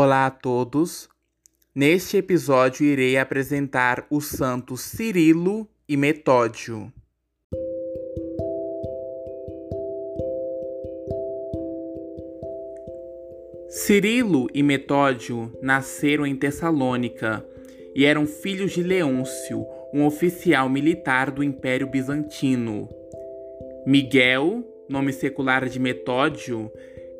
Olá a todos. Neste episódio irei apresentar os santos Cirilo e Metódio. Cirilo e Metódio nasceram em Tessalônica e eram filhos de Leôncio, um oficial militar do Império Bizantino. Miguel, nome secular de Metódio,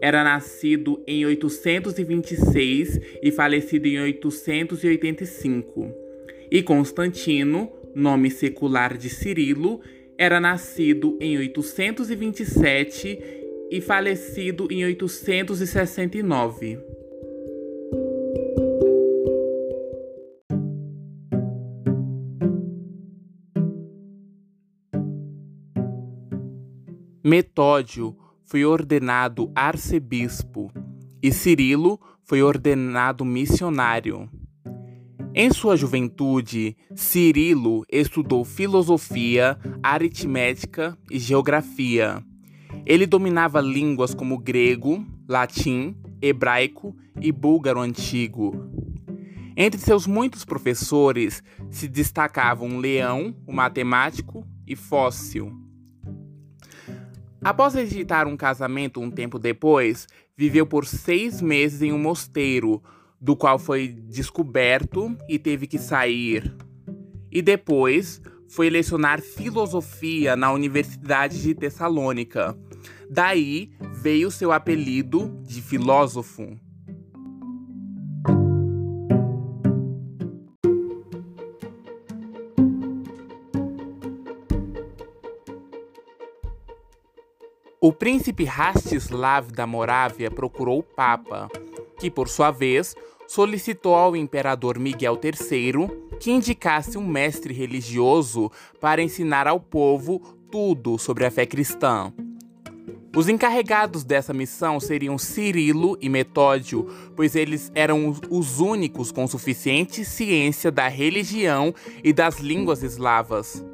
era nascido em 826 e falecido em 885. E Constantino, nome secular de Cirilo, era nascido em 827 e falecido em 869. Metódio foi ordenado arcebispo e Cirilo foi ordenado missionário. Em sua juventude, Cirilo estudou filosofia, aritmética e geografia. Ele dominava línguas como grego, latim, hebraico e búlgaro antigo. Entre seus muitos professores se destacavam Leão, o matemático, e Fóssil. Após rejeitar um casamento um tempo depois, viveu por seis meses em um mosteiro, do qual foi descoberto e teve que sair. E depois foi lecionar filosofia na Universidade de Tessalônica. Daí veio seu apelido de filósofo. O príncipe Rastislav da Morávia procurou o Papa, que, por sua vez, solicitou ao imperador Miguel III que indicasse um mestre religioso para ensinar ao povo tudo sobre a fé cristã. Os encarregados dessa missão seriam Cirilo e Metódio, pois eles eram os únicos com suficiente ciência da religião e das línguas eslavas.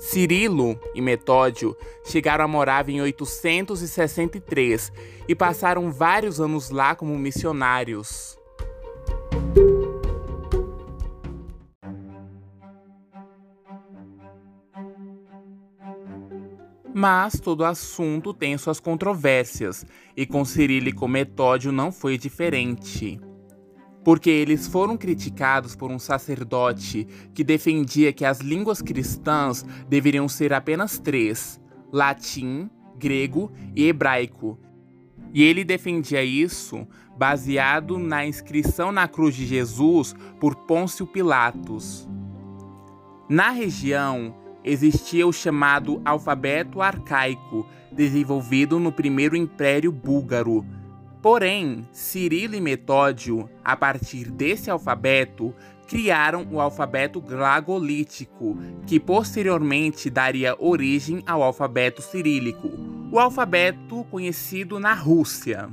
Cirilo e Metódio chegaram a Morávia em 863 e passaram vários anos lá como missionários. Mas todo assunto tem suas controvérsias, e com Cirilo e com Metódio não foi diferente porque eles foram criticados por um sacerdote que defendia que as línguas cristãs deveriam ser apenas três: latim, grego e hebraico. E ele defendia isso baseado na inscrição na cruz de Jesus por Pôncio Pilatos. Na região existia o chamado alfabeto arcaico, desenvolvido no primeiro Império Búlgaro Porém, Cirilo e Metódio, a partir desse alfabeto, criaram o alfabeto glagolítico, que posteriormente daria origem ao alfabeto cirílico, o alfabeto conhecido na Rússia.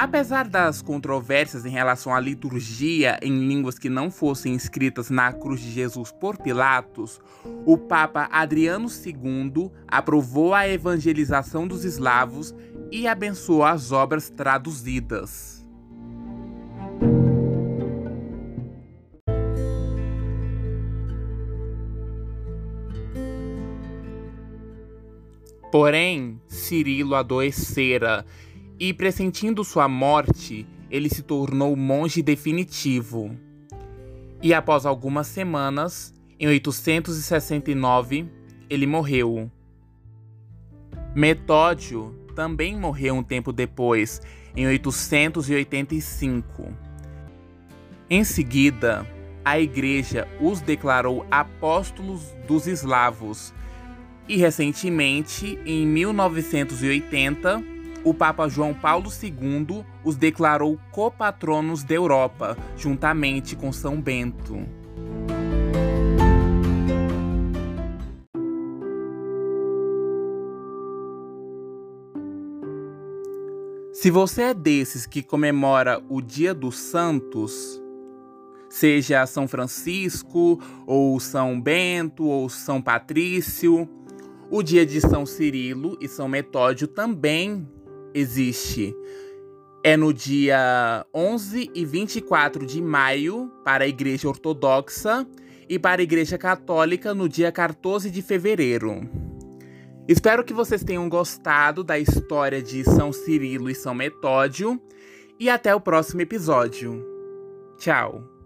Apesar das controvérsias em relação à liturgia em línguas que não fossem escritas na cruz de Jesus por Pilatos, o Papa Adriano II aprovou a evangelização dos eslavos e abençoou as obras traduzidas. Porém, Cirilo adoecera e, pressentindo sua morte, ele se tornou monge definitivo. E após algumas semanas, em 869, ele morreu. Metódio também morreu um tempo depois, em 885. Em seguida, a Igreja os declarou apóstolos dos eslavos e, recentemente, em 1980, o Papa João Paulo II os declarou copatronos da Europa, juntamente com São Bento. Se você é desses que comemora o Dia dos Santos, seja São Francisco, ou São Bento, ou São Patrício, o dia de São Cirilo e São Metódio também existe. é no dia 11 e 24 de maio para a Igreja Ortodoxa e para a Igreja Católica no dia 14 de fevereiro. Espero que vocês tenham gostado da história de São Cirilo e São Metódio e até o próximo episódio. Tchau!